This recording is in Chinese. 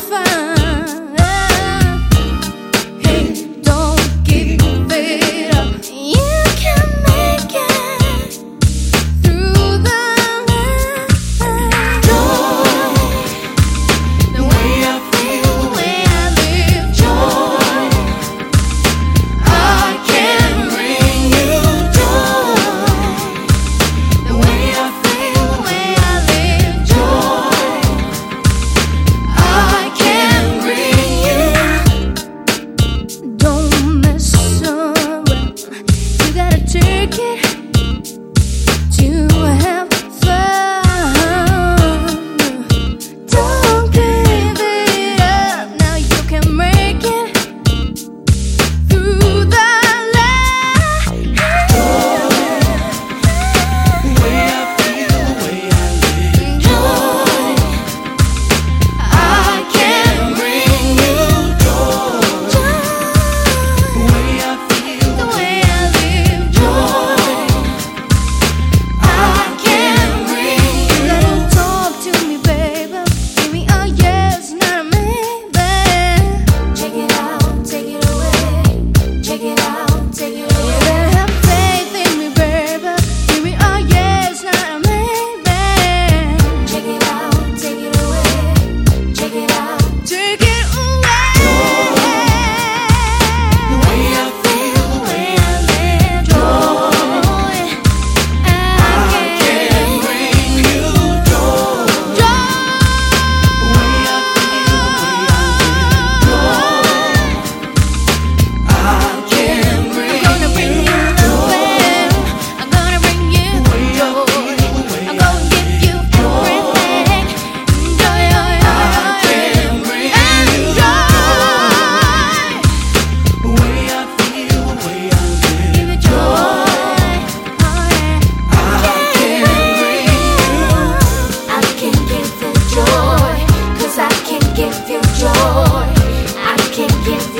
饭。Если